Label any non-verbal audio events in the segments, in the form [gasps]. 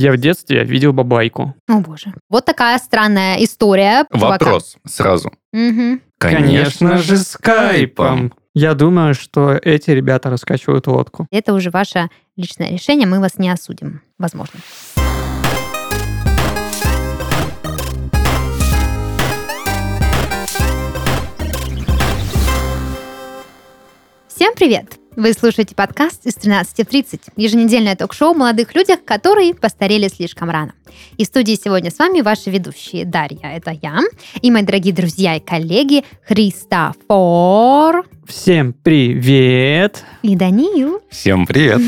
Я в детстве видел бабайку. О боже. Вот такая странная история. чувака. Вопрос сразу. Мгм. Конечно же, скайпом. Я думаю, что эти ребята раскачивают лодку. Это уже ваше личное решение, мы вас не осудим, возможно. Всем привет! Вы слушаете подкаст из 13.30, еженедельное ток-шоу о молодых людях, которые постарели слишком рано. И в студии сегодня с вами ваши ведущие Дарья, это я, и мои дорогие друзья и коллеги Христофор Всем привет! и Даниил. Всем привет.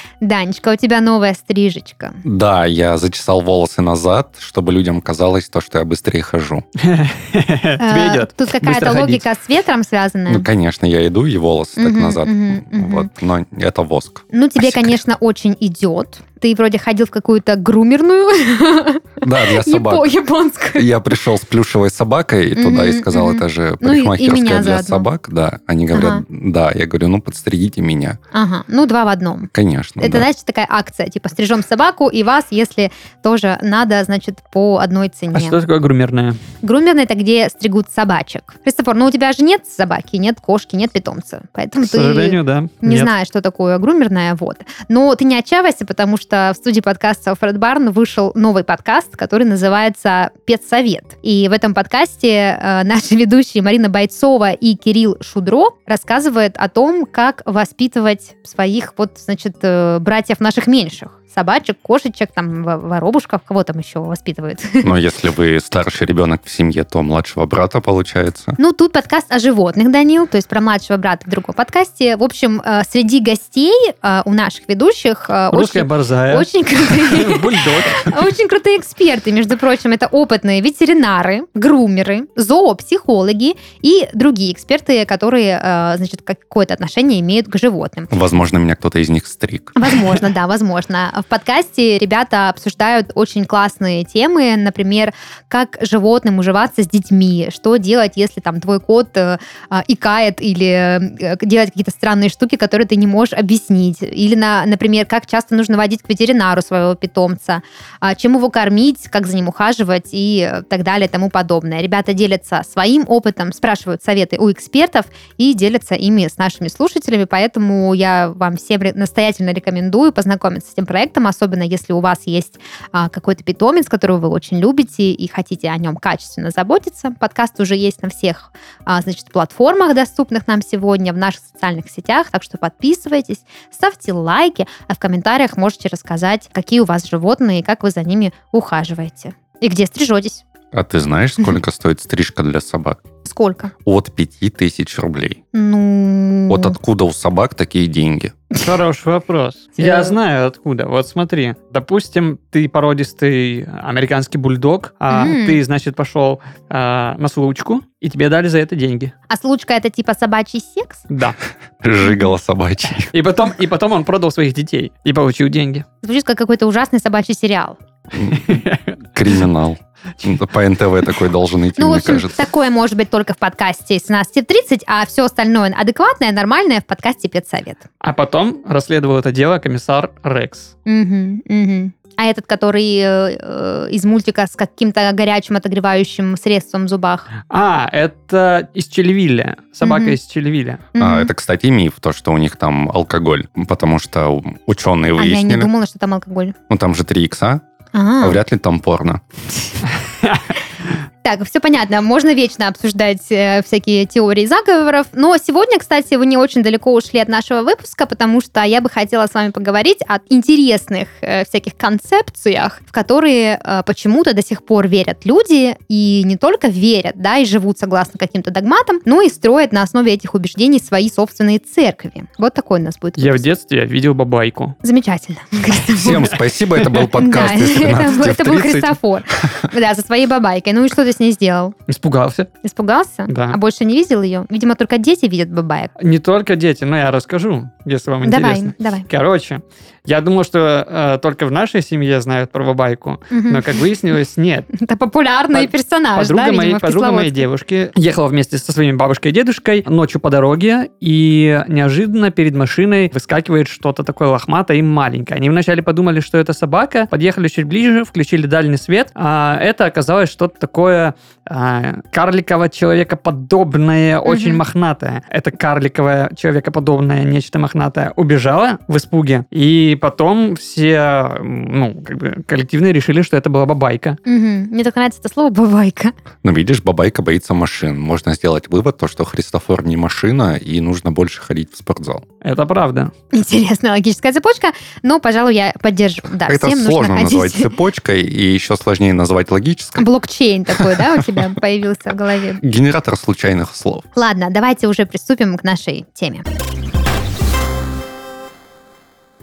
[laughs] Данечка, у тебя новая стрижечка. Да, я зачесал волосы назад, чтобы людям казалось то, что я быстрее хожу. [laughs] Тебе идет. Тут какая-то логика с ветром связанная. Ну, конечно, я иду, и волосы так назад. Мгм. Вот, но это воск. Ну, тебе, Спасибо. конечно, очень идет. Ты вроде ходил в какую-то грумерную [laughs] Да, для собак. япо- японскую. Я пришел с плюшевой собакой туда и сказал, это же Ну и- и парикмахерская меня для заодно. собак. Да, они говорят, Ага. да. Я говорю, ну, подстригите меня. Ага, ну два в одном. Конечно, Это, да. значит, такая акция, типа стрижем собаку, и вас, если тоже надо, значит, по одной цене. А что такое грумерная? Грумерная это где стригут собачек. Христофор, ну у тебя же нет собаки, нет кошки, нет питомца. Поэтому К сожалению, да. ты не Нет. знаешь, что такое грумерная, вот. Но ты не отчаивайся, потому что в студии подкаста Фред Барн вышел новый подкаст, который называется «Педсовет». И в этом подкасте э, наши [laughs] ведущие Марина Бойцова и Кирилл Шудро рассказывают о том, как воспитывать своих, вот, значит, э, братьев наших меньших. Собачек, кошечек, там, во- воробушков, кого там еще воспитывают. Но если вы старший ребенок в семье, то младшего брата получается. Ну, тут подкаст о животных, Данил, то есть про младшего брата в другом подкасте. В общем, э, среди гостей э, у наших ведущих э, Русская очень, борзая. очень крутые [laughs] Бульдог. очень крутые эксперты. Между прочим, это опытные ветеринары, грумеры, зоопсихологи и другие эксперты, которые, значит, какое-то отношение имеют к животным. Возможно, меня кто-то из них стриг. Возможно, [laughs] да, возможно. В подкасте ребята обсуждают очень классные темы, например, как животным уживаться с детьми, что делать, если там твой кот э, а, икает или э, делать какие-то странные штуки, которые ты не можешь объяснить, или, на, например, как часто нужно водить к ветеринару своего питомца, а, чем его кормить, как за ним ухаживать и э, так далее и тому подобное. Ребята делятся своим опытом, спрашивают советы у экспертов и делятся ими с нашими слушателями, поэтому я вам всем настоятельно рекомендую познакомиться с этим проектом, особенно если у вас есть а, какой-то питомец, которого вы очень любите и хотите о нем качественно заботиться. Подкаст уже есть на всех, а, значит, платформах, доступных нам сегодня, в наших социальных сетях, так что подписывайтесь, ставьте лайки, а в комментариях можете рассказать, какие у вас животные и как вы за ними ухаживаете. И где стрижетесь. А ты знаешь, [laughs] сколько стоит стрижка для собак? Сколько? От 5000 рублей. Ну... Вот откуда у собак такие деньги? Хороший вопрос. Я знаю откуда. Вот смотри. Допустим, ты породистый американский бульдог, а ты, значит, пошел а, на случку, и тебе дали за это деньги. А случка это типа собачий секс? Да. [laughs] Жигало собачий. И потом, и потом он продал своих детей и получил деньги. Звучит как какой-то ужасный собачий сериал. Криминал. По НТВ такой должен идти, Ну, в мне общем, кажется. такое может быть только в подкасте 17.30, а все остальное адекватное, нормальное в подкасте «Педсовет». А потом расследовал это дело комиссар Рекс. Мгм, мгм. А этот, который э, э, из мультика с каким-то горячим отогревающим средством в зубах. А, это из Челевиля. Собака Мгм. из Челевиля. А, Мгм. это, кстати, миф, то, что у них там алкоголь. Потому что ученые А я не выяснили. думала, что там алкоголь. Ну, там же 3 икса, А. а вряд ли там порно. [laughs] Так, все понятно. Можно вечно обсуждать э, всякие теории заговоров. Но сегодня, кстати, вы не очень далеко ушли от нашего выпуска, потому что я бы хотела с вами поговорить о интересных э, всяких концепциях, в которые э, почему-то до сих пор верят люди. И не только верят, да, и живут согласно каким-то догматам, но и строят на основе этих убеждений свои собственные церкви. Вот такой у нас будет Я в выпуск. детстве видел бабайку. Замечательно. [laughs] Всем спасибо, это был подкаст Да, [laughs] это, был- 13 в это был 30. Христофор. Да, со своей бабайкой. Ну и что ты с ней сделал? Испугался. Испугался? Да. А больше не видел ее? Видимо, только дети видят бабаек. Не только дети, но я расскажу, если вам интересно. Давай, давай. Короче, я думал, что э, только в нашей семье знают про бабайку, Мгм. но, как выяснилось, нет. [laughs] Это популярный персонаж, Подруга, да, видимо, моей, в подруга моей девушки ехала вместе со своими бабушкой и дедушкой ночью по дороге, и неожиданно перед машиной выскакивает что-то такое лохматое и маленькое. Они вначале подумали, что это собака, подъехали чуть ближе, включили дальний свет, а это оказалось что-то такое а, карликово-человекоподобное, очень Мгм. мохнатое. Это карликовое человекоподобное нечто мохнатое убежало в испуге, и потом все, ну, как бы коллективно решили, что это была бабайка. Мгм. Мне так нравится это слово «бабайка». Ну, видишь, бабайка боится машин. Можно сделать вывод, то, что Христофор не машина, и нужно больше ходить в спортзал. Это правда. Интересная логическая цепочка, но, пожалуй, я поддержу. Да, Это всем сложно нужно назвать цепочкой, и еще сложнее назвать логической. Блокчейн такой, да, у тебя появился в голове? Генератор случайных слов. Ладно, давайте уже приступим к нашей теме.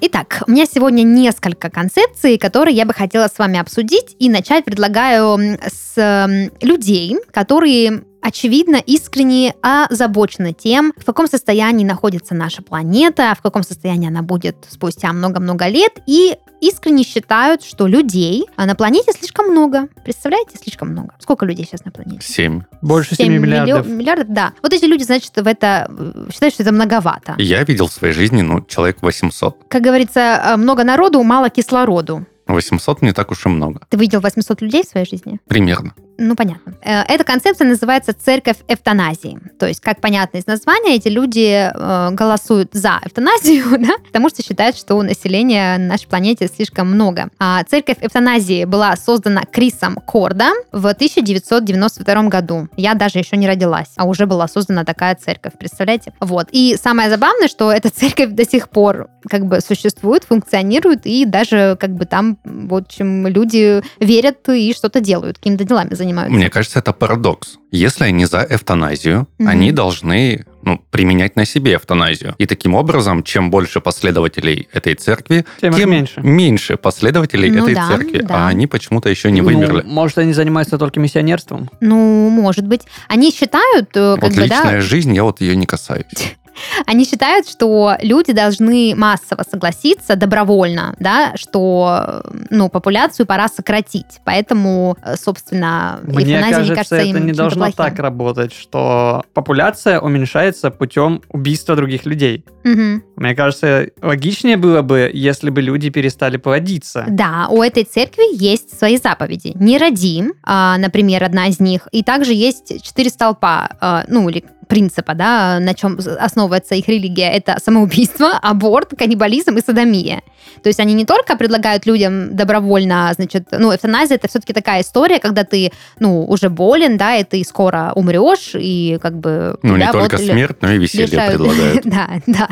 Итак, у меня сегодня несколько концепций, которые я бы хотела с вами обсудить. И начать предлагаю с людей, которые очевидно искренне озабочены тем, в каком состоянии находится наша планета, в каком состоянии она будет спустя много-много лет, и искренне считают, что людей на планете слишком много. Представляете, слишком много. Сколько людей сейчас на планете? Семь. Больше 7 7 миллиардов. миллиардов, да. Вот эти люди, значит, в это э, считают, что это многовато. Я видел в своей жизни, ну, человек 800. Как говорится, э, много народу, мало кислороду. 800 не так уж и много. Ты видел 800 людей в своей жизни? Примерно. Ну, понятно. Э, Эта концепция называется церковь эвтаназии. То есть, как понятно из названия, эти люди э, голосуют за эвтаназию, [laughs] да, потому что считают, что населения на нашей планете слишком много. А церковь эвтаназии была создана Крисом Корда в 1992 году. Я даже еще не родилась, а уже была создана такая церковь, представляете? Вот. И самое забавное, что эта [laughs] церковь до сих пор как бы существует, функционирует, и даже как бы там, в общем, люди верят и что-то делают, какими-то делами занимаются. Мне кажется, это парадокс. Если они за эвтаназию, Мгм. они должны ну, применять на себе эвтаназию. И таким образом, чем больше последователей этой церкви, Тем их меньше. меньше последователей Ну этой да, церкви. да. А они почему-то еще не Ну, вымерли. может, они занимаются только миссионерством? Ну, может быть. Они считают, э, как вот бы, личная да, жизнь, я вот ее не касаюсь. [laughs] они считают, что люди должны массово согласиться добровольно, да, что, ну, популяцию пора сократить. Поэтому, э, собственно, Мне кажется, не кажется это не должно плохим. так работать, что популяция уменьшается путем убийства других людей. Мгм. Мне кажется, логичнее было бы, если бы люди перестали плодиться. Да, у этой церкви есть свои заповеди. Не роди, а, например, одна из них. И также есть четыре столпа, а, ну, или принципа, да, на чем основывается их религия. Это самоубийство, [laughs] аборт, каннибализм и садомия. То есть они не только предлагают людям добровольно, значит, ну, эвтаназия это все-таки такая история, когда ты, ну, уже болен, да, и ты скоро умрешь, и как бы... Ну, не только вот смерть, но и веселье лишают. предлагают. [laughs] Да, да.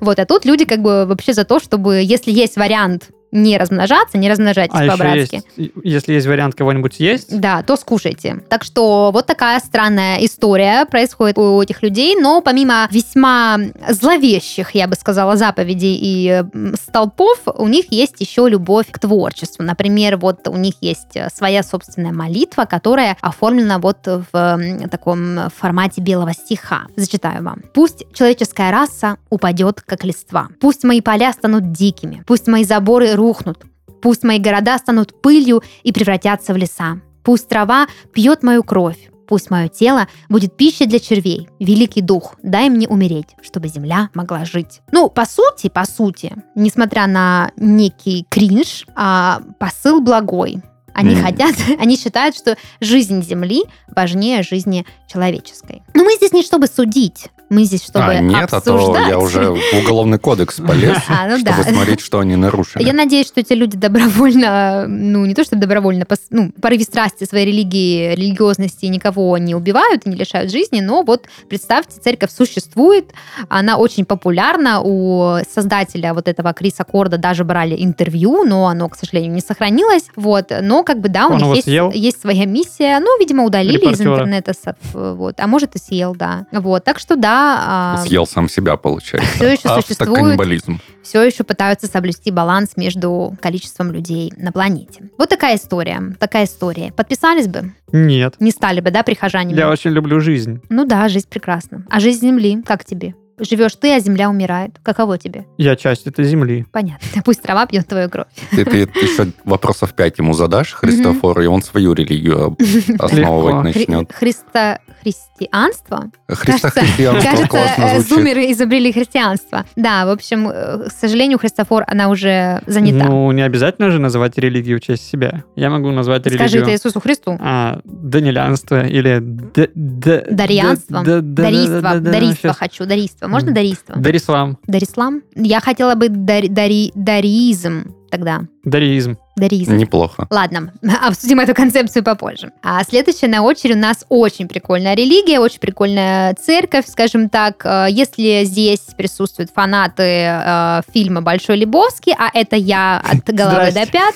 Вот, а тут люди как бы вообще за то, чтобы, если есть вариант не размножаться, не размножайтесь А по-братски. есть, если есть вариант кого-нибудь съесть, Да, то скушайте. Так что вот такая странная история происходит у этих людей, но помимо весьма зловещих, я бы сказала, заповедей и м, столпов, у них есть еще любовь к творчеству. Например, вот у них есть э, своя собственная молитва, которая оформлена вот в таком формате белого стиха. Зачитаю вам. «Пусть человеческая раса упадет, как листва. Пусть мои поля станут дикими. Пусть мои заборы рухнут. Пусть мои города станут пылью и превратятся в леса. Пусть трава пьет мою кровь. Пусть мое тело будет пищей для червей. Великий дух, дай мне умереть, чтобы земля могла жить. Ну, по сути, по сути, несмотря на некий кринж, а, посыл благой. Они М. хотят, [laughs] они считают, что жизнь Земли важнее жизни человеческой. Но мы здесь не чтобы судить, мы здесь чтобы А, нет, а то обсуждать. я уже в уголовный кодекс полез, [laughs] А, ну чтобы да. смотреть, что они нарушили. Я надеюсь, что эти люди добровольно, ну, не то, что добровольно, пос- ну, порыве страсти своей религии, религиозности никого не убивают и не лишают жизни, но вот представьте, церковь существует, она очень популярна, у создателя вот этого Криса Корда даже брали интервью, но оно, к сожалению, не сохранилось, вот, но как бы, да, у Он них съел? есть, есть своя миссия, ну, видимо, удалили из Репортера. интернета, со- вот, а может и съел, да, вот, так что да, да, а, Съел сам себя, получается. Всё еще существует. Все еще пытаются соблюсти баланс между количеством людей на планете. Вот такая история. Такая история. Подписались бы? Нет. Не стали бы, да, прихожанами? Я очень люблю жизнь. Ну да, жизнь прекрасна. А жизнь Земли, как тебе? Живешь ты, а Земля умирает. Каково тебе? Я часть этой земли. Понятно. [laughs] Пусть трава пьет твою кровь. Ты, ты еще вопросов пять ему задашь, Христофору, и он свою религию [laughs] основывать начнет. Христа... Христианство? Христохристианство Кажется, э, зумеры изобрели христианство. Да, в общем, э, к сожалению, Христофор, она уже занята. Ну, не обязательно же называть религию в честь себя. Я могу назвать Скажи это религию Иисусу Христу. а, данилянство или Дарьянство? Дарийство. Дарийство хочу. Дарийство. Можно М. дарийство? Дарислам. Дарислам? Я хотела бы дари, дари, дариизм тогда. Дариизм. Дариизм. Неплохо. Ладно, [laughs] обсудим эту концепцию попозже. А следующая на очереди у нас очень прикольная религия, очень прикольная церковь, скажем так. Э, Если здесь присутствуют фанаты э, фильма «Большой Лебовский», а это я от головы Здрасте. до пят,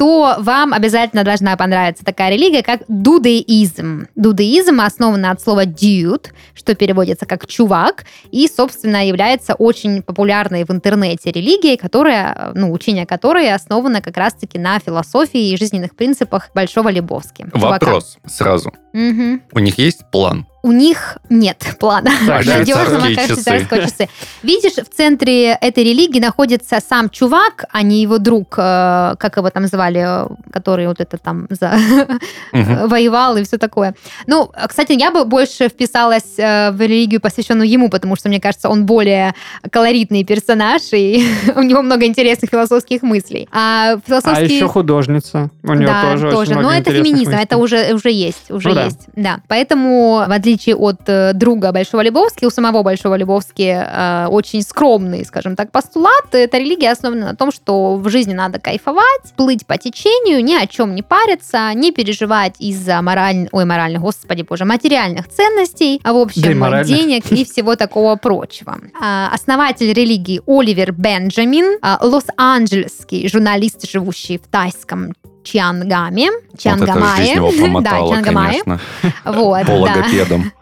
то вам обязательно должна понравиться такая религия, как дудеизм. Дудеизм основан от слова dude, что переводится как чувак, и, собственно, является очень популярной в интернете религией, которая, ну, учение которой основано как раз-таки на философии и жизненных принципах Большого Лебовски. Чувака. Вопрос сразу. Мгм. У них есть план? У них нет плана. Так, [laughs] Надежно швейцарские макать часы. Видишь, в центре этой религии находится сам чувак, а не его друг, э, как его там звали, который вот это там за [laughs] воевал и все такое. Ну, кстати, я бы больше вписалась э, в религию, посвященную ему, потому что, мне кажется, он более колоритный персонаж, и [laughs] у него много интересных философских мыслей. А А философские... еще художница. У нее да, тоже, очень Но это феминизм, мыслей. это уже, уже есть, уже Ну да. есть. Да. Поэтому, в отличие от э, друга Большого Лебовски, у самого Большого Лебовски э, очень скромный, скажем так, постулат. Эта религия основана на том, что в жизни надо кайфовать, плыть по течению, ни о чем не париться, не переживать из-за моральных, ой, моральных, господи боже, материальных ценностей, а в Да и общем, денег и всего такого прочего. А, Основатель религии Оливер Бенджамин, а, лос-анджелесский журналист, живущий в тайском Чиангаме, Вот это Чиангамае. жизнь его [laughs] да, помотала, Чиангамае. конечно. Вот, По да. логопедам.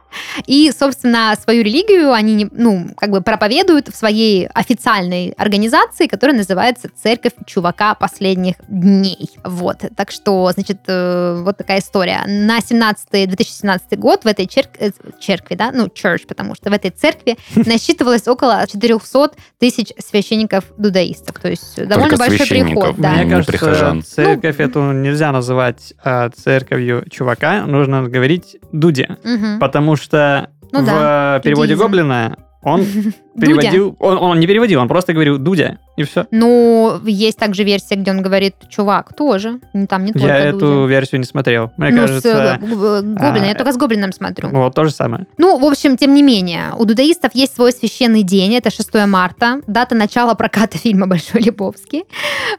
И, собственно, свою религию они, ну, как бы проповедуют в своей официальной организации, которая называется Церковь Чувака Последних Дней. Вот. Так что, значит, э, вот такая история. На 17 2017 год в этой черк- э, черкви, да, ну, church, потому что в этой церкви [laughs] насчитывалось около 400 тысяч священников-дудаистов. То есть довольно большой приход. Да. Мне не кажется, прихожан. церковь эту нельзя называть э, церковью чувака, нужно говорить Дуде. Мгм. Потому что Ну в да, переводе дудеизм. Гоблина он [laughs] переводил... Он, он не переводил, он просто говорил Дудя, и все. Ну, есть также версия, где он говорит чувак тоже. Там не только Я эту Дудя. версию не смотрел. Мне ну, кажется, с, э, Гоблина, я а, только с Гоблином смотрю. вот то же самое. Ну, в общем, тем не менее, у дудаистов есть свой священный день, это 6 марта, дата начала проката фильма «Большой Лебовский».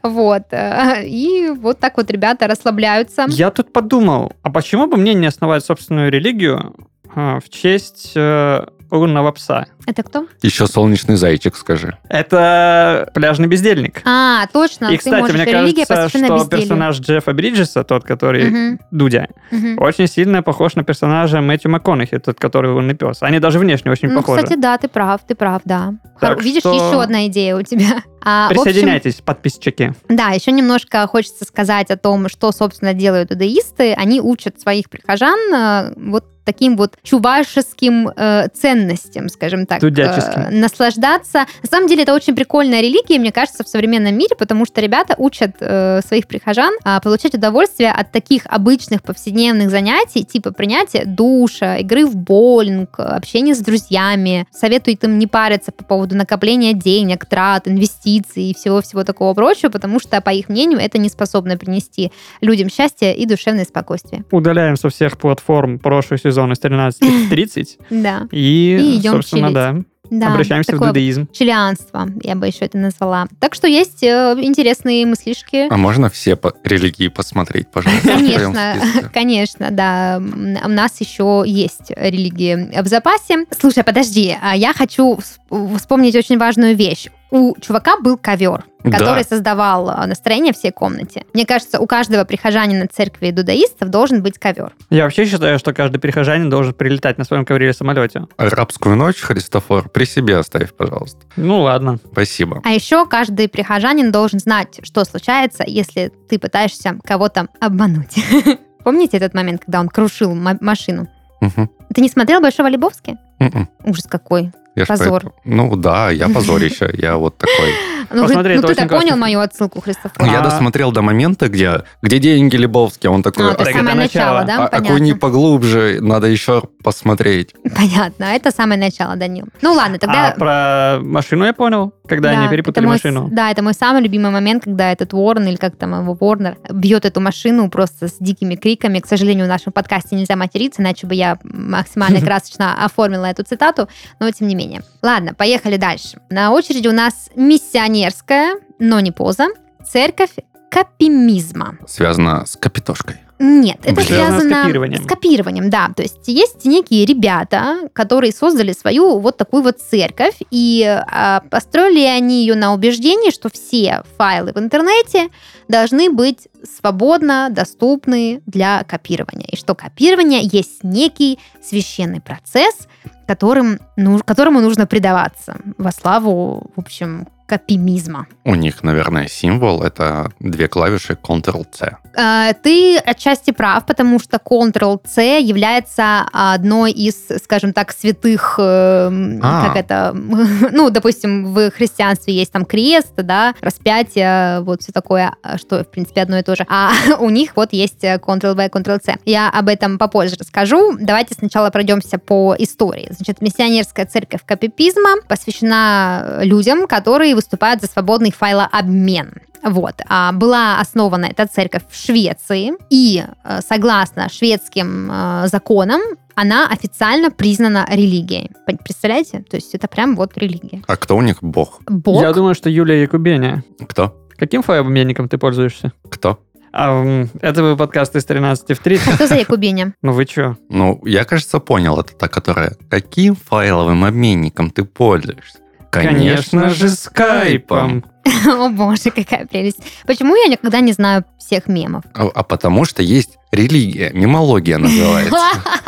Вот. э, И вот так вот ребята расслабляются. Я тут подумал, а почему бы мне не основать собственную религию а, в честь э, лунного пса? Это кто? Еще солнечный зайчик, скажи. Это пляжный бездельник. А, точно, И, ты кстати, можешь. мне Религия кажется, что безделью. персонаж Джеффа Бриджеса, тот, который Мгм, Дудя, мгм. очень сильно похож на персонажа Мэтью МакКонахи, тот, который лунный пес. Они даже внешне очень Ну, похожи. кстати, да, ты прав, ты прав, да. Так Хор- Видишь, что- еще одна идея у тебя. А, в общем, Присоединяйтесь, подписчики. Да, еще немножко хочется сказать о том, что, собственно, делают иудаисты. Они учат своих прихожан э, вот таким вот чувашеским э, ценностям, скажем так. Э, наслаждаться. На самом деле это очень прикольная религия, мне кажется, в современном мире, потому что ребята учат э, своих прихожан а, получать удовольствие от таких обычных повседневных занятий, типа принятия душа, игры в боулинг, общения с друзьями. Советуют им не париться по поводу накопления денег, трат, инвестиций и всего-всего такого прочего, потому что, по их мнению, это не способно принести людям счастье и душевное спокойствие. Удаляем со всех платформ прошлый сезон из 13.30 Да, и, И идем собственно, чилить. Да, да. обращаемся в такое дудаизм. Чилианство, я бы еще это назвала. Так что есть э, интересные мыслишки. А можно все по- религии посмотреть, пожалуйста? Конечно, [laughs] конечно, да. У нас еще есть религии в запасе. Слушай, подожди, а я хочу вс- вспомнить очень важную вещь. У чувака был ковер, Да. который создавал а, настроение всей комнате. Мне кажется, у каждого прихожанина церкви дудаистов должен быть ковер. Я вообще считаю, что каждый прихожанин должен прилетать на своем ковре или самолете. Арабскую ночь, Христофор, при себе оставь, пожалуйста. Ну ладно. Спасибо. А еще каждый прихожанин должен знать, что случается, если ты пытаешься кого-то обмануть. [laughs] Помните этот момент, когда он крушил ма- машину? Мгм. Ты не смотрел «Большого Лебовски»? М-м. Ужас какой. Я Позор. поэтому- Ну да, я позорище. [laughs] Я вот такой. Ну, Посмотри, ну это ты-то очень понял мою отсылку, Христофор? Я А. досмотрел до момента, где, где деньги Лебовский. Он такой, А, то самое начало. да? а, а не поглубже, надо еще посмотреть. Понятно, это самое начало, Данил. Ну ладно, тогда... А про машину я понял, когда Да, они перепутали машину. Да, это мой самый любимый момент, когда этот Уоррен, или как там его Ворнер, бьет эту машину просто с дикими криками. К сожалению, в нашем подкасте нельзя материться, иначе бы я максимально [laughs] красочно оформила эту цитату, но тем не менее. Ладно, поехали дальше. На очереди у нас миссионерская, но не поза, церковь капимизма. Связано с капитошкой. Нет, это Блин. Связано с связано копированием. с копированием, да. То есть есть некие ребята, которые создали свою вот такую вот церковь, и а, построили они ее на убеждении, что все файлы в интернете должны быть свободно доступны для копирования, и что копирование есть некий священный процесс, которым, ну, которому нужно предаваться во славу, в общем, копимизма. У них, наверное, символ это две клавиши Ctrl-C. Э, Ты отчасти прав, потому что Ctrl-C является одной из, скажем так, святых, э, А. как это, [laughs] ну, допустим, в христианстве есть там крест, да, распятие, вот все такое, а, что, в принципе, одно и то же. А [laughs] у них вот есть Ctrl-V, Ctrl-C. Я об этом попозже расскажу. Давайте сначала пройдемся по истории. Значит, миссионерская церковь капипизма посвящена людям, которые выступают за свободный файлообмен. Вот. А, Была основана эта церковь в Швеции, и э, согласно шведским э, законам, она официально признана религией. Представляете? То есть это прям вот религия. А кто у них бог? Бог? Я думаю, что Юлия Якубеня. Кто? Каким файлообменником ты пользуешься? Кто? А, это вы подкаст из 13 в 3. Что за Якубиня? [laughs] Ну вы чё? Ну, я, кажется, понял. Это та, которая... Каким файловым обменником ты пользуешься? Конечно же, скайпом. [laughs] О боже, какая прелесть. Почему я никогда не знаю всех мемов? А, а потому что есть религия, мемология называется.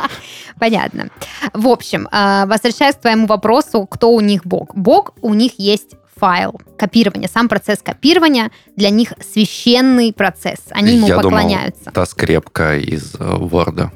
[laughs] Понятно. В общем, э, возвращаясь к твоему вопросу, кто у них бог? Бог у них есть файл копирования. Сам процесс копирования для них священный процесс. Они ему Я думал, поклоняются. Та скрепка из э, Word.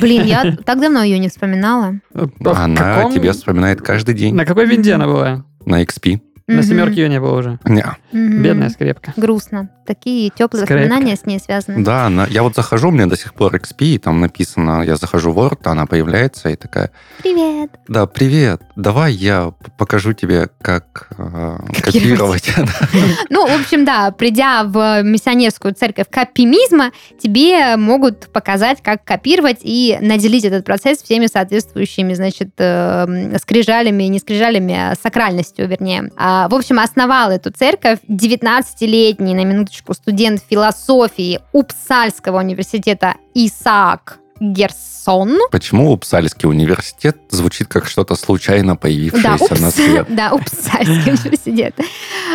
Блин, я [laughs] так давно ее не вспоминала. В Она тебе вспоминает каждый день На какой винде она была? на XP. На семерке ее не было уже. Не. Бедная скрепка. Грустно. Такие теплые Скрепка. воспоминания с ней связаны. Да, я вот захожу, у меня до сих пор XP, и там написано, я захожу в Word, она появляется и такая, Привет. да, привет, давай я п- покажу тебе, как э, Копировать. копировать. [laughs] Ну, в общем, да, придя в миссионерскую церковь копимизма, тебе могут показать, как копировать и наделить этот процесс всеми соответствующими, значит, э, скрижалями, не скрижалями, а сакральностью, вернее. А, в общем, основал эту церковь 19-летний, на минуточку, студент философии Упсальского университета Исаак Герсон. Почему Упсальский университет звучит как что-то случайно Да, появившееся на Упс- свет? [laughs] да, Упсальский университет.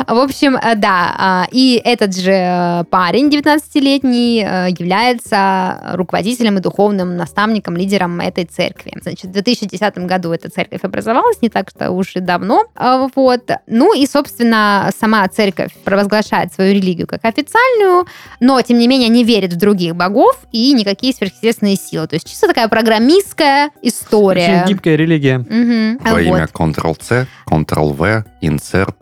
В общем, э, да, а, и этот же э, парень, 19-летний, э, является руководителем и духовным наставником, лидером этой церкви. Значит, в 2010 году эта церковь образовалась, не так что уж и давно. А, Вот. Ну и, собственно, сама церковь провозглашает свою религию как официальную, но, тем не менее, не верит в других богов и никакие сверхъестественные силы. То есть чисто такая программистская история. Очень гибкая религия. Мгм. Во Вот. имя Ctrl-C, Ctrl-V, Insert,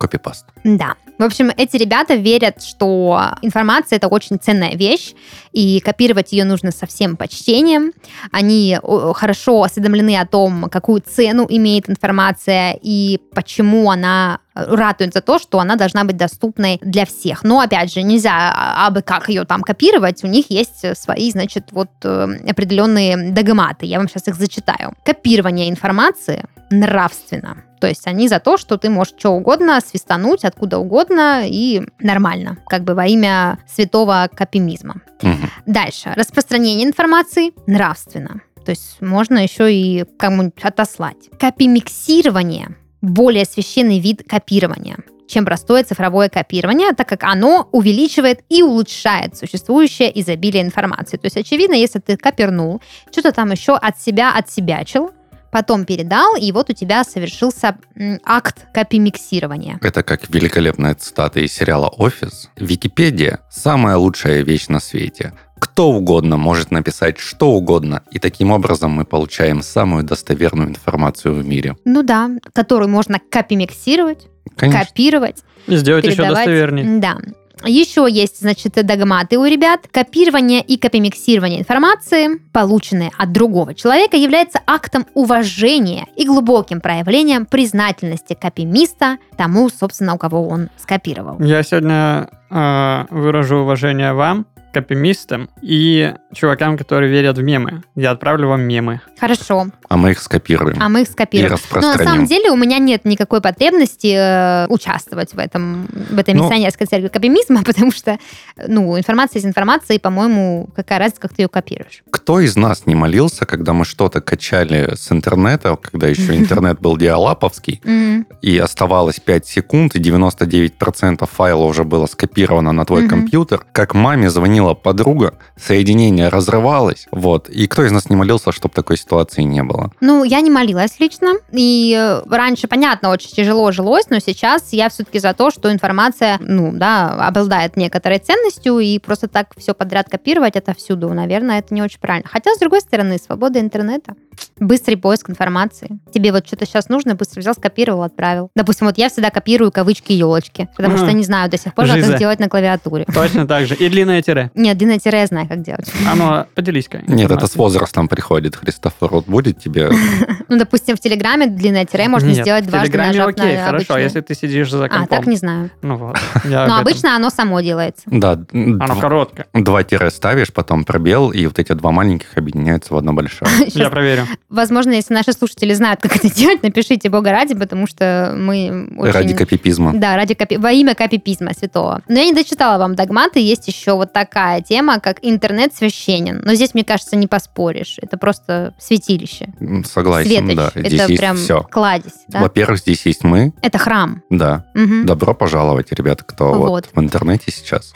Copy-Paste. Да. В общем, эти ребята верят, что информация это очень ценная вещь, и копировать ее нужно со всем почтением. Они хорошо осведомлены о том, какую цену имеет информация и почему она э, ратует за то, что она должна быть доступной для всех. Но, опять же, нельзя а, абы как ее там копировать. У них есть свои, значит, вот э, определенные догматы. Я вам сейчас их зачитаю. Копирование информации нравственно. То есть они за то, что ты можешь что угодно свистануть, откуда угодно, и нормально, как бы во имя святого копимизма. Мгм. Дальше. Распространение информации нравственно. То есть можно еще и кому-нибудь отослать. Копимиксирование более священный вид копирования чем простое цифровое копирование, так как оно увеличивает и улучшает существующее изобилие информации. То есть, очевидно, если ты копирнул, что-то там еще от себя отсебячил, потом передал, и вот у тебя совершился акт копимиксирования. Это как великолепная цитата из сериала «Офис». Википедия – самая лучшая вещь на свете. Кто угодно может написать что угодно, и таким образом мы получаем самую достоверную информацию в мире. Ну да, которую можно копимиксировать, Конечно. копировать, И сделать еще достовернее. Да. Еще есть, значит, догматы у ребят. Копирование и копимиксирование информации, полученной от другого человека, является актом уважения и глубоким проявлением признательности копимиста тому, собственно, у кого он скопировал. Я сегодня э, выражу уважение вам, копимистам и чувакам, которые верят в мемы. Я отправлю вам мемы. Хорошо, А мы их скопируем а мы их и скопируем. Но на самом деле у меня нет никакой потребности э, участвовать в этом, в этой Ну- миссионерской церкви копимизма, [laughs] потому что, ну, информация есть информация, и, по-моему, какая разница, как ты ее копируешь. Кто из нас не молился, когда мы что-то качали с интернета, когда еще интернет был диалаповский, и оставалось 5 секунд, и 99% файла уже было скопировано на твой компьютер, как маме звонила подруга, соединение разрывалось, вот, и кто из нас не молился, чтобы такой ситуации не было? Ну, я не молилась лично, и э, раньше, понятно, очень тяжело жилось, но сейчас я все-таки за то, что информация, ну, да, обладает некоторой ценностью, и просто так все подряд копировать это всюду, наверное, это не очень правильно. Хотя, с другой стороны, свобода интернета, быстрый поиск информации. Тебе вот что-то сейчас нужно, быстро взял, скопировал, отправил. Допустим, вот я всегда копирую кавычки елочки, потому что не знаю до сих пор, как их делать на клавиатуре. Точно так же. И длинное тире. [laughs] Нет, длинное тире я знаю, как делать. А ну, поделись-ка. Нет, это с возрастом приходит, Христофор. Вот будет тебе... [laughs] Ну, допустим, в Телеграме длинное тире можно сделать в дважды Телеграме окей, хорошо, если ты сидишь за А, компом. так не знаю. Ну вот. [laughs] Но этом. обычно оно само делается. Да, Оно короткое. два тире ставишь, потом пробел, и вот эти два маленьких объединяются в одно большое. Я Сейчас, возможно, если наши слушатели знают, как это делать, напишите Бога ради, потому что мы очень... Ради копипизма. Да, ради копи... во имя копипизма святого. Но я не дочитала вам догматы. Есть еще вот такая тема, как интернет священен. Но здесь, мне кажется, не поспоришь. Это просто святилище. Согласен, Светоч. да. Здесь Это есть прям все. кладезь. да? Во-первых, здесь есть мы, Это храм. да. Мгм. Добро пожаловать, ребята, кто вот, Вот. в интернете сейчас,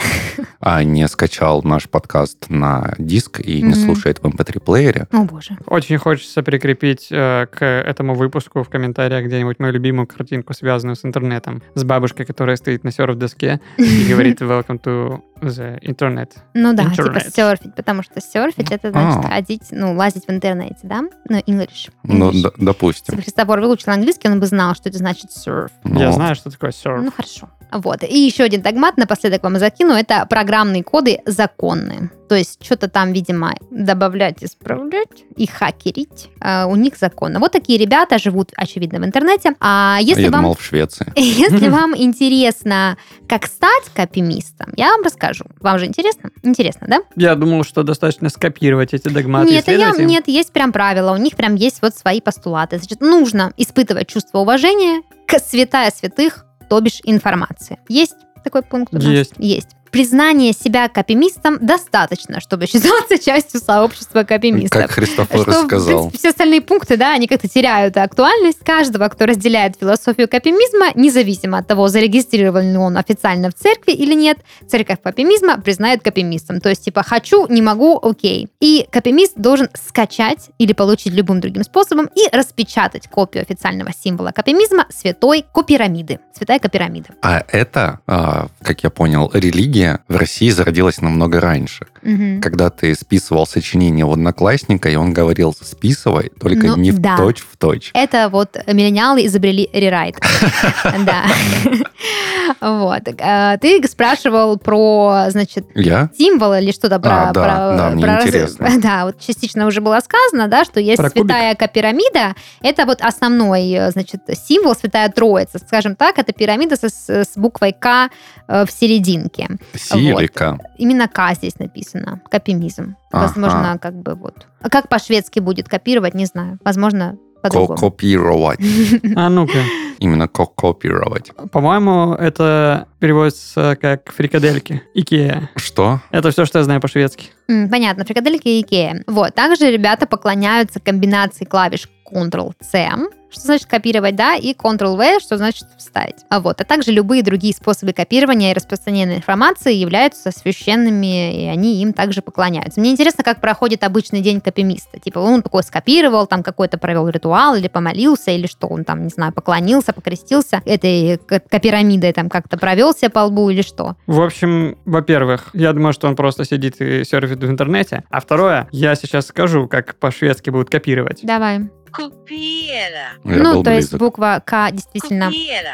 а не скачал наш подкаст на диск и не слушает в MP3-плеере. О, боже. Очень хочется прикрепить э, к этому выпуску в комментариях где-нибудь мою любимую картинку, связанную с интернетом, с бабушкой, которая стоит на серф-доске и [laughs] говорит «Welcome to the Internet». Ну да, типа серфить, потому что серфить это значит А. ходить, ну, лазить в интернете, да? Ну, English. Ну, допустим. Если Христофор выучил английский, он бы знал, что это значит surf. Я Но знаю, что такое серф. Ну, хорошо. Вот. И еще один догмат напоследок вам закину. Это программные коды законные. То есть что-то там, видимо, добавлять, исправлять и хакерить а, у них законно. Вот такие ребята живут, очевидно, в интернете. А если Я вам... думал, в Швеции. [laughs] Если [laughs] вам интересно, как стать копимистом, я вам расскажу. Вам же интересно? Интересно, да? Я думал, что достаточно скопировать эти догматы Нет, я, нет, есть прям правила, у них прям есть вот свои постулаты. Значит, нужно испытывать чувство уважения к святая святых, то бишь информации. Есть такой пункт у нас? Есть. Есть. Признание себя копимистом достаточно, чтобы считаться [laughs] частью сообщества копимистов. Как Христофор Что, в сказал. принципе, все остальные пункты, да, они как-то теряют актуальность. Каждого, кто разделяет философию копимизма, независимо от того, зарегистрирован ли он официально в церкви или нет, церковь копимизма признает копимистом. То есть, типа, хочу, не могу, окей. И копимист должен скачать или получить любым другим способом и распечатать копию официального символа копимизма святой копирамиды. Святая копирамида. А это, а, как я понял, религия в России зародилась намного раньше. Мгм. Когда ты списывал сочинение у одноклассника, и он говорил, списывай, только Ну, не в да. точь в точь. Это вот миллениалы изобрели рерайт. [laughs] Да. Вот. Э, Ты спрашивал про, значит, символ или что-то про... А, да, мне интересно. [laughs] Да, вот частично уже было сказано, да, что есть святая копирамида. Это вот основной, э, значит, символ Святая Троица. Скажем так, это пирамида с, буквой К э, в серединке. Сирика. Именно К здесь написано. Копимизм. Ага. Возможно, как бы вот. А как по-шведски будет копировать, не знаю. Возможно, по-другому. Копировать. [laughs] А ну-ка. Именно ко- копировать. По-моему, это переводится как фрикадельки. Икея. Что? Это все, что я знаю по-шведски. Понятно, фрикадельки и Икея. Вот. Также ребята поклоняются комбинации клавиш Ctrl-C, что значит копировать, да, и Ctrl-V, что значит вставить. А вот, а также любые другие способы копирования и распространения информации являются священными, и они им также поклоняются. Мне интересно, как проходит обычный день копимиста. Типа он такой скопировал, там какой-то провел ритуал, или помолился, или что он там, не знаю, поклонился, покрестился, этой копирамидой там как-то провелся по лбу или что. В общем, во-первых, я думаю, что он просто сидит и серфит в интернете. А второе, я сейчас скажу, как по-шведски будут копировать. Давай. Я ну, то есть близок. буква К действительно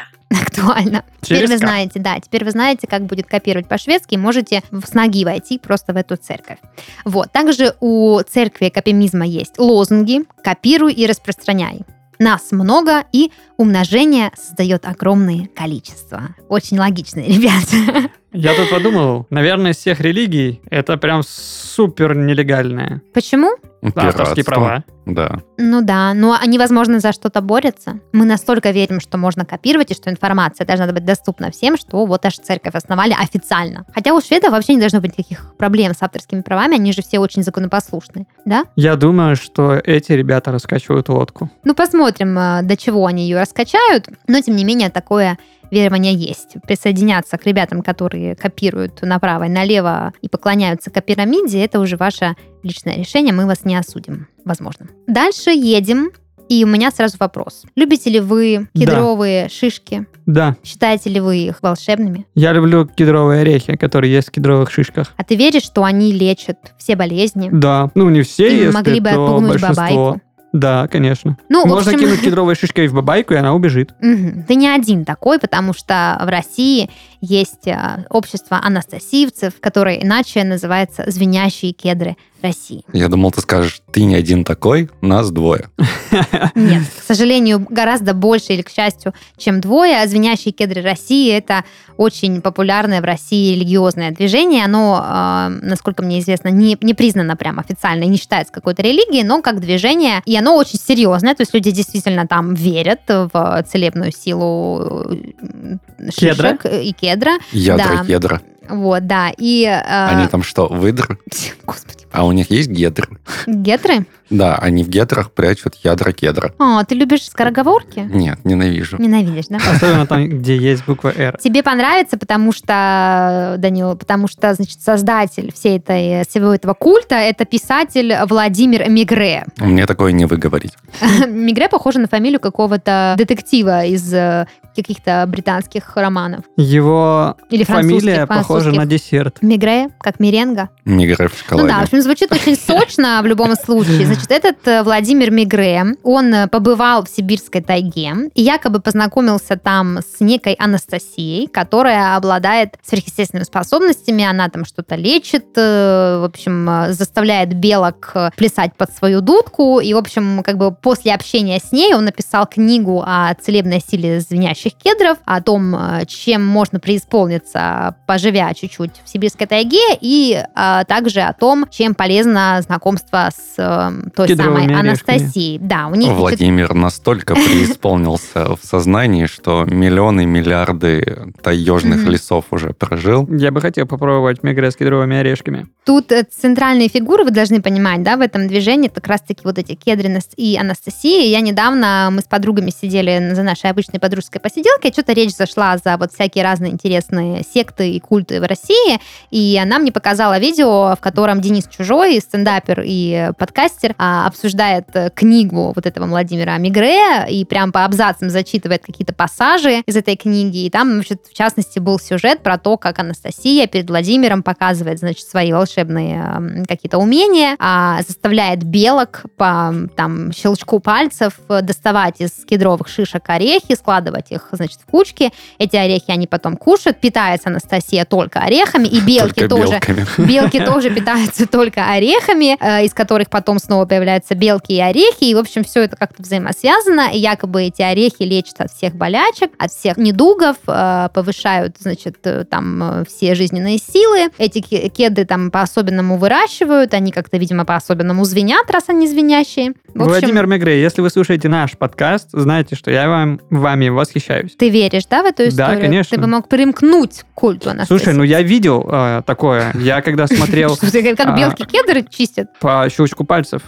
[laughs] актуально. Теперь Через вы «К». знаете, да, теперь вы знаете, как будет копировать по-шведски, и можете в- с ноги войти просто в эту церковь. Вот. Также у церкви копимизма есть лозунги «Копируй и распространяй». Нас много, и умножение создает огромное количество. Очень логичные [laughs] ребята. Я тут подумал, наверное, из всех религий это прям супер нелегальное. Почему? Авторские Пиратство. права. Да. Ну да, но они, возможно, за что-то борются. Мы настолько верим, что можно копировать, и что информация должна быть доступна всем, что вот аж церковь основали официально. Хотя у шведов вообще не должно быть никаких проблем с авторскими правами, они же все очень законопослушны, да? Я думаю, что эти ребята раскачивают лодку. Ну, посмотрим, э, до чего они ее раскачают, но, тем не менее, такое верование есть. Присоединяться к ребятам, которые копируют направо и налево и поклоняются копирамиде, это уже ваше личное решение, мы вас не осудим, возможно. Дальше едем, и у меня сразу вопрос. Любите ли вы Да. кедровые шишки? Да, Считаете ли вы их волшебными? я люблю кедровые орехи, которые есть в кедровых шишках. А ты веришь, что они лечат все болезни? Да, ну не все, И если, могли бы то отпугнуть большинство. бабайку? Да, конечно. Ну, Можно общем- кинуть кедровой шишкой в бабайку, и она убежит. [laughs] Ты не один такой, потому что в России есть э, общество анастасиевцев, которое иначе называется «Звенящие кедры России». Я думал, ты скажешь, ты не один такой, нас двое. [laughs] Нет, к сожалению, гораздо больше или к счастью, чем двое. А «Звенящие кедры России» — это очень популярное в России религиозное движение. Оно, э, насколько мне известно, не, не признано прям официально и не считается какой-то религией, но как движение. И оно очень серьезное, то есть люди действительно там верят в целебную силу э, Кедра? шишек и кедра. Ядра, Да. кедра. Вот, да. И... э, Они там что, выдр? [laughs] Господи. А у них есть гедры? Гетры? Да, они в гетрах прячут ядра кедра. О, ты любишь скороговорки? Нет, ненавижу. Ненавидишь, да? Особенно там, где есть буква «Р». Тебе понравится, потому что, Данил, потому что, значит, создатель всей этой, всего этого культа это писатель Владимир Мигре. Мне такое не выговорить. [laughs] Мигре похоже на фамилию какого-то детектива из э, каких-то британских романов. Его Или фамилия похожа на десерт. Мигре, как меренга. Мигре в Ну шоколаде. да, в общем, звучит очень сочно в любом случае. Значит, [laughs] этот э, Владимир Мигре, он э, побывал в сибирской тайге и якобы познакомился там с некой Анастасией, которая обладает сверхъестественными способностями. Она там что-то лечит, э, в общем, заставляет белок плясать под свою дудку. И, в общем, как бы после общения с ней он написал книгу о целебной силе звенящих кедров, о том, чем можно преисполниться, поживя чуть-чуть в сибирской тайге, и а, также о том, чем полезно знакомство с той Кедровыми самой орешками. Анастасией. Да, у них значит, Владимир настолько [laughs] преисполнился в сознании, что миллионы, миллиарды таежных лесов уже прожил. Я бы хотел попробовать мигре с кедровыми орешками. Тут э, центральные фигуры, вы должны понимать, да, в этом движении, это как раз-таки вот эти Кедринность и Анастасия. Я недавно, мы с подругами сидели за нашей обычной подружеской посиделкой, что-то речь зашла за вот всякие разные интересные секты и культы в России, и она мне показала видео, в котором Денис Чужой, стендапер и подкастер, а, обсуждает э, книгу вот этого Владимира Мигре и прям по абзацам зачитывает какие-то пассажи из этой книги, и там, значит, в частности, был сюжет про то, как Анастасия перед Владимиром показывает, значит, свои волшебные какие-то умения, а, заставляет белок по там щелчку пальцев доставать из кедровых шишек орехи, складывать их, значит, в кучки. Эти орехи они потом кушают. Питается Анастасия только орехами, и белки Только тоже белками. Белки [laughs] тоже питаются только орехами, э, из которых потом снова появляются белки и орехи. И, в общем, все это как-то взаимосвязано. И якобы эти орехи лечат от всех болячек, от всех недугов, э, повышают, значит, э, там э, все жизненные силы. Эти ке- кеды там по-особенному выращивают, они как-то, видимо, по-особенному звенят, раз они звенящие. В общем, Владимир Мигре, если вы слушаете наш подкаст, знайте, что я вам, вами восхищаюсь. Ты веришь, да, в эту Да, историю? конечно. Ты бы мог примкнуть к культу Анастасии. Слушай, ну я видел э, такое. Я когда [laughs] смотрел как а, белки кедры чистят? по щелчку пальцев,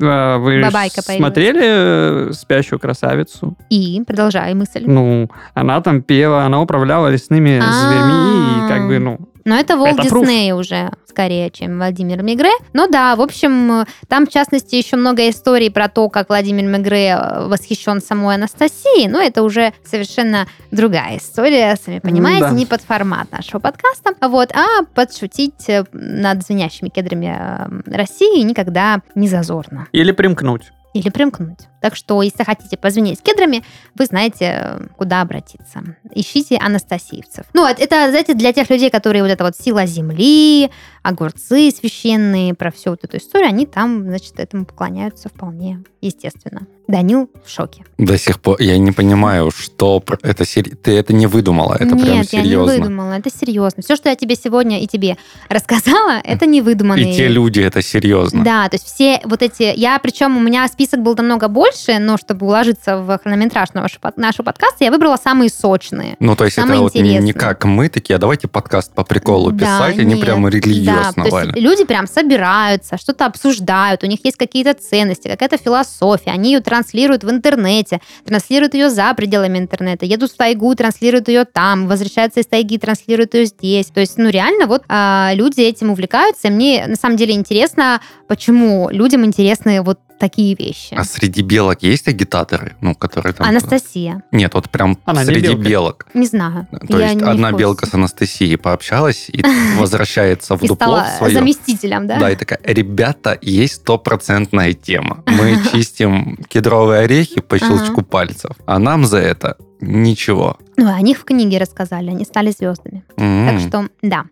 А, Вы Бабайка появилась. смотрели э, «Спящую красавицу»? И продолжай мысль. Ну, она там пела, она управляла лесными зверьми, и как бы, ну, Но это пруф. Дисней уже скорее, чем Владимир Мегре. Ну да, в общем, там, в частности, еще много историй про то, как Владимир Мегре э, восхищен самой Анастасией. Но это уже совершенно другая история, сами понимаете, да. не под формат нашего подкаста. Вот, а подшутить э, над звенящими кедрами э, России никогда не зазорно. или примкнуть. Или примкнуть. Так что, если хотите позвенеть кедрами, вы знаете, куда обратиться. Ищите анастасиевцев. Ну, это- это, знаете, для тех людей, которые вот это вот сила земли, огурцы священные, про всю вот эту историю, они там, значит, этому поклоняются вполне естественно. Данил в шоке. До сих пор я не понимаю, что это ты это не выдумала, это прям Нет, я не серьезно. выдумала, это серьезно. Все, что я тебе сегодня и тебе рассказала, [laughs] это не выдуманные... И те люди это серьезно. Да, то есть все вот эти... Я, причем у меня список был намного больше, но чтобы уложиться в хронометраж нашего, нашего подкаста, я выбрала самые сочные. Ну, то есть это Самое вот не, не как мы такие, а давайте подкаст по приколу Да, писать, они нет, прямо Да, религиозно, то Валя. есть люди прям собираются, что-то обсуждают, у них есть какие-то ценности, какая-то философия, они ее транслируют в интернете, транслируют ее за пределами интернета, едут в тайгу, транслируют ее там, возвращаются из тайги, транслируют ее здесь. То есть, ну реально, вот а, люди этим увлекаются, и мне на самом деле интересно, почему людям интересны вот такие вещи. А среди белок есть агитаторы, ну, которые там... Анастасия, Нет, вот прям Она не среди белка. белок. не знаю. То я есть не одна белка с Анастасией пообщалась и [laughs] возвращается в и дупло стала свое. заместителем, да? Да, и такая, ребята, есть стопроцентная тема. Мы [laughs] чистим кедровые орехи по щелчку пальцев, а нам за это ничего. Ну, о них в книге рассказали, они стали звездами. М, Так что, да.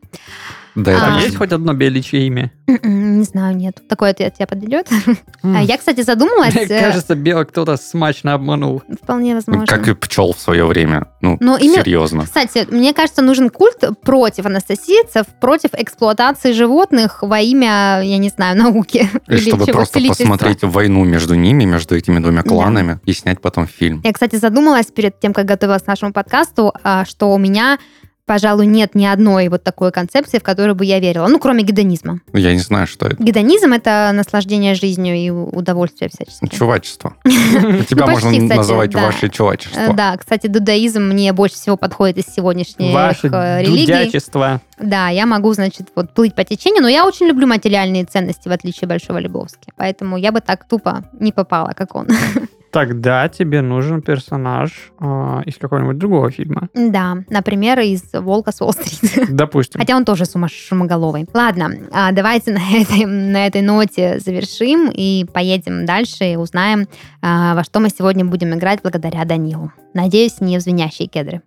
Да, А. Там же- есть хоть одно беличье имя? М-м, Не знаю, нет. Такой ответ тебя подведет. М. А Я, кстати, задумалась. Мне э, кажется, белок кто-то смачно обманул. Вполне возможно. Как и пчел в свое время. Ну, Но именно- серьезно. Кстати, мне кажется, нужен культ против анастасийцев, против эксплуатации животных во имя, я не знаю, науки. И или чтобы чего, просто посмотреть войну между ними, между этими двумя Да. кланами, и снять потом фильм. Я, кстати, задумалась перед тем, как готовилась к нашему подкасту, а, что у меня, пожалуй, нет ни одной вот такой концепции, в которую бы я верила. Ну, кроме гедонизма. Я не знаю, что это. Гедонизм — это наслаждение жизнью и удовольствие всяческие. Чувачество. [laughs] Тебя Ну, можно называть ваше Э, чувачество. Да, кстати, дудаизм мне больше всего подходит из сегодняшних Ваше э, религий. дудячество. Да, я могу, значит, вот плыть по течению, но я очень люблю материальные ценности, в отличие Большого Лебовски. Поэтому я бы так тупо не попала, как он. [laughs] Тогда тебе нужен персонаж а, из какого-нибудь другого фильма. Да, например, из «Волка с Уолл-стрит». [laughs] Допустим. Хотя он тоже сумас- шумоголовый. Ладно, а, давайте [laughs] на этой, на этой ноте завершим и поедем дальше и узнаем, а, во что мы сегодня будем играть благодаря Данилу. Надеюсь, не в звенящие кедры.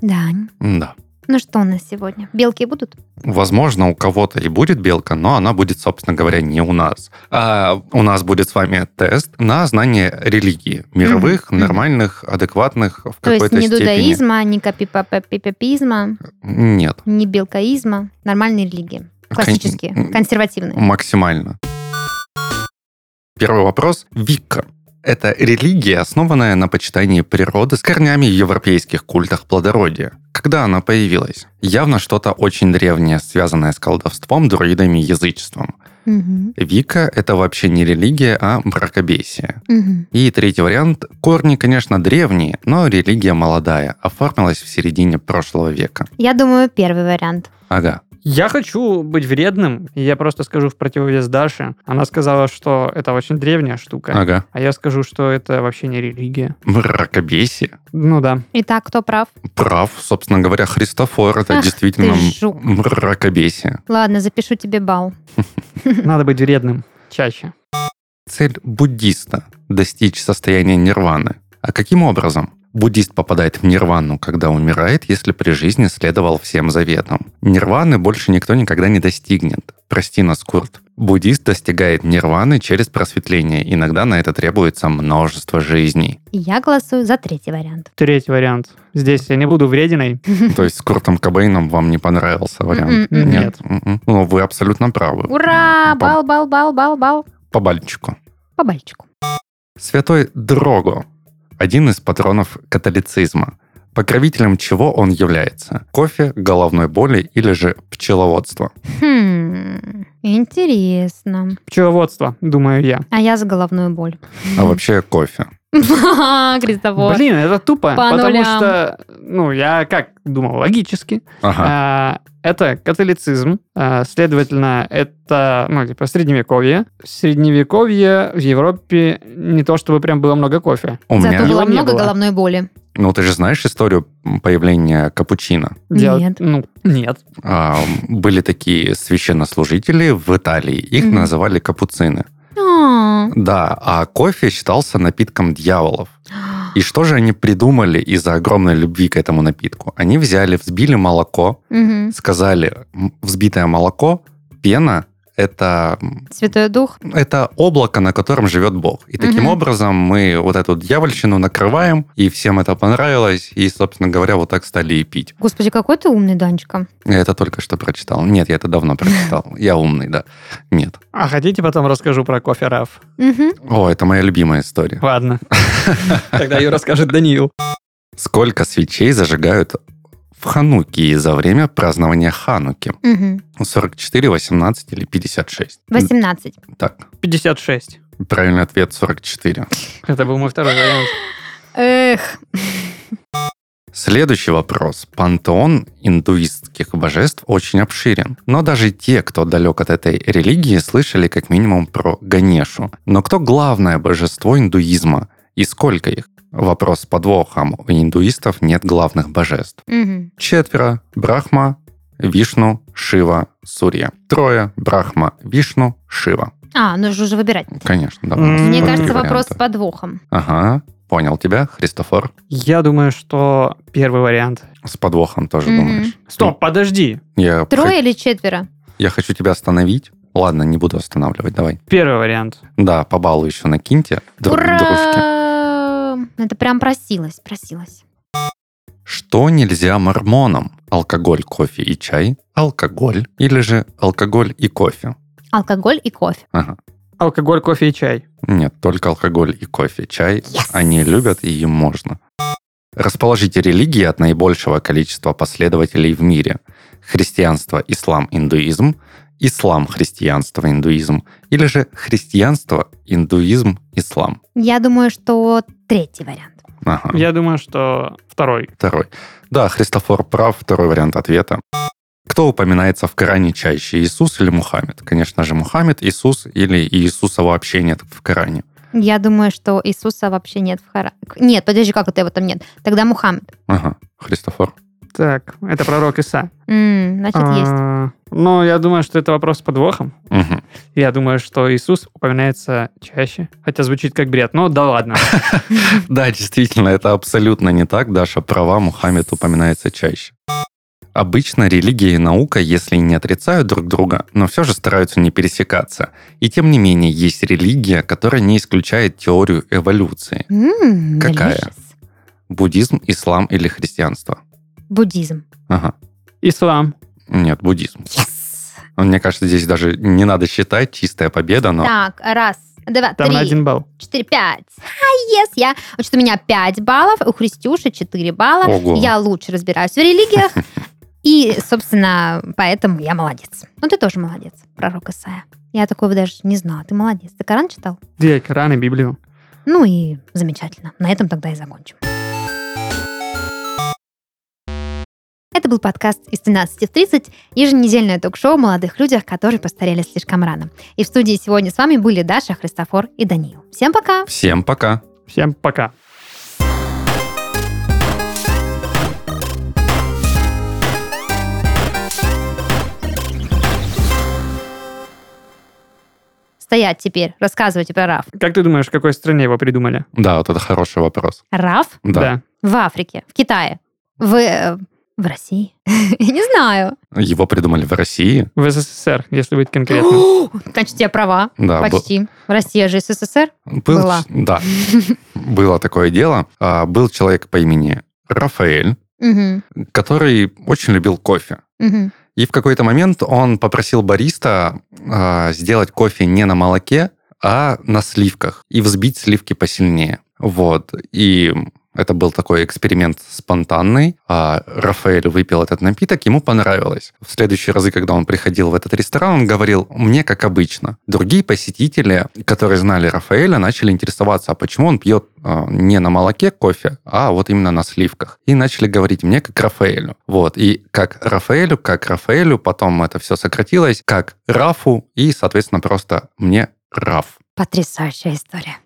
Дань, Да. Ну что у нас сегодня? Белки будут? Возможно, у кого-то и будет белка, но она будет, собственно говоря, не у нас. А у нас будет с вами тест на знание религии. Мировых, Мгм. нормальных, адекватных в То есть какой-то ни степени. дудаизма, ни капипапипизма, Нет. ни белкаизма. Нормальные религии. Классические, Кон- консервативные. Максимально. Первый вопрос. Вика. Это религия, основанная на почитании природы с корнями в европейских культах плодородия. Когда она появилась? Явно что-то очень древнее, связанное с колдовством, друидами и язычеством. Мгм, Вика — это вообще не религия, а мракобесие. мгм. И третий вариант. Корни, конечно, древние, но религия молодая, оформилась в середине прошлого века. Я думаю, первый вариант. Ага. Я хочу быть вредным, и я просто скажу в противовес Даше. Она сказала, что это очень древняя штука. Ага. А я скажу, что это вообще не религия. Мракобесие. Ну да. Итак, кто прав? Прав, собственно говоря, Христофор. Это Ах действительно мракобесие. Ладно, запишу тебе бал. [laughs] Надо быть вредным чаще. Цель буддиста – достичь состояния нирваны. А каким образом? Буддист попадает в нирвану, когда умирает, если при жизни следовал всем заветам. Нирваны больше никто никогда не достигнет. Прости нас, Курт. Буддист достигает нирваны через просветление. Иногда на это требуется множество жизней. Я голосую за третий вариант. Третий вариант. Здесь я не буду врединой. [laughs] То есть с Куртом Кобейном вам не понравился вариант? М-м-м. Нет. М-м. Ну, вы абсолютно правы. Ура! По- Бал, бал, бал, бал, бал. По бальчику. По бальчику. Святой Дрого – один из патронов католицизма. Покровителем чего он является? Кофе, головной боли или же пчеловодство? Хм, интересно. Пчеловодство, думаю я. А я за головную боль. А вообще кофе. [laughs] Блин, это тупо, По потому нулям. что, ну, я как думал, логически. Ага. А, это католицизм, а, следовательно, это, ну, типа, средневековье. В средневековье в Европе не то чтобы прям было много кофе. У Зато меня... было не много было. головной боли. Ну, ты же знаешь историю появления капучино? Дел- Нет. Ну, нет. А, были такие священнослужители в Италии. Их Мгм. называли капуцины. А. Да, а кофе считался напитком дьяволов. И что же они придумали из-за огромной любви к этому напитку? Они взяли, взбили молоко, Мгм. сказали, взбитое молоко, пена это, Святой Дух. это облако, на котором живет Бог. И таким Мгм. образом мы вот эту дьявольщину накрываем, и всем это понравилось, и, собственно говоря, вот так стали и пить. Господи, какой ты умный, Данечка. Я это только что прочитал. Нет, я это давно прочитал. [laughs] Я умный, да. Нет. А хотите потом расскажу про кофе Раф? О, это моя любимая история. Ладно. [laughs] Тогда ее расскажет Даниил. Сколько свечей зажигают в Хануке за время празднования Хануки? Мгм. 44, 18 или 56? 18. Так, 56. правильный ответ 44. Это был мой второй вариант. Эх. Следующий вопрос. Пантеон индуистских божеств очень обширен. Но даже те, кто далек от этой религии, слышали как минимум про Ганешу. Но кто главное божество индуизма? И сколько их? Вопрос с подвохом. У индуистов нет главных божеств. Мгм. Четверо. Брахма, Вишну, Шива, Сурья. Трое. Брахма, Вишну, Шива. А, нужно уже выбирать. Конечно, да. Мне кажется, вопрос варианты. с подвохом. Ага, понял тебя, Христофор. Я думаю, что первый вариант. С подвохом тоже Мгм. думаешь? Стоп, подожди. Я, Трое или четверо? я хочу тебя остановить. Ладно, не буду останавливать, давай. Первый вариант. Да, по баллу еще накиньте. друг дружке. Ура! Это прям просилась, просилась. Что нельзя мормонам? Алкоголь, кофе и чай, алкоголь или же алкоголь и кофе? Алкоголь и кофе. Ага. Алкоголь, кофе и чай. Нет, только алкоголь и кофе. Чай Yes! они любят, и им можно. Расположите религии от наибольшего количества последователей в мире. Христианство, ислам, индуизм, ислам, христианство, индуизм, или же христианство, индуизм, ислам. Я думаю, что третий вариант. Ага. Я думаю, что второй. Второй. Да, Христофор прав, второй вариант ответа. Кто упоминается в Коране чаще, Иисус или Мухаммед? Конечно же, Мухаммед, Иисус или Иисуса вообще нет в Коране. Я думаю, что Иисуса вообще нет в Коране. Нет, подожди, как это его там нет? Тогда Мухаммед. Ага, Христофор. Так, это пророк Иса. Значит, есть. А, Ну, я думаю, что это вопрос с подвохом. Я думаю, что Иисус упоминается чаще. Хотя звучит как бред, но да ладно. [laughs] Да, действительно, это абсолютно не так. Даша права, Мухаммед упоминается чаще. Обычно религия и наука, если не отрицают друг друга, но все же стараются не пересекаться. И тем не менее, есть религия, которая не исключает теорию эволюции. Какая? delicious. Буддизм, ислам или христианство? Буддизм. Ага. Ислам. Нет, буддизм. Yes. Мне кажется, здесь даже не надо считать, чистая победа, но... Так, раз, два, Там на три, один балл. четыре, пять. А, yes, я... Значит, у меня пять баллов, у Христюши четыре балла. Ого. Я лучше разбираюсь в религиях. [laughs] И, собственно, поэтому я молодец. Ну, ты тоже молодец, пророк Исаия. Я такого даже не знала. Ты молодец. Ты Коран читал? Где Коран и Библию? Ну и замечательно. На этом тогда и закончим. Это был подкаст из 13 в 30, еженедельное ток-шоу о молодых людях, которые постарели слишком рано. И в студии сегодня с вами были Даша, Христофор и Даниил. Всем пока! Всем пока. Всем пока. Стоять теперь, рассказывайте про Раф. Как ты думаешь, в какой стране его придумали? Да, вот это хороший вопрос. Раф Да. в Африке, в Китае, в, э, в России. [laughs] Я не знаю. Его придумали в России. В СССР, если быть конкретным. [gasps] Значит, я права. Да, был- Почти. Россия же СССР. Был, Была. Да, [laughs] было такое дело. А, Был человек по имени Рафаэль, который очень любил кофе. И в какой-то момент он попросил бариста а, сделать кофе не на молоке, а на сливках и взбить сливки посильнее. Вот. И Это был такой эксперимент спонтанный. А Рафаэль выпил этот напиток, ему понравилось. В следующие разы, когда он приходил в этот ресторан, он говорил, мне как обычно. Другие посетители, которые знали Рафаэля, начали интересоваться, а почему он пьет а, не на молоке кофе, а вот именно на сливках. И начали говорить мне как Рафаэлю. Вот. И как Рафаэлю, как Рафаэлю, потом это все сократилось, как Рафу, и, соответственно, просто мне Раф. Потрясающая история.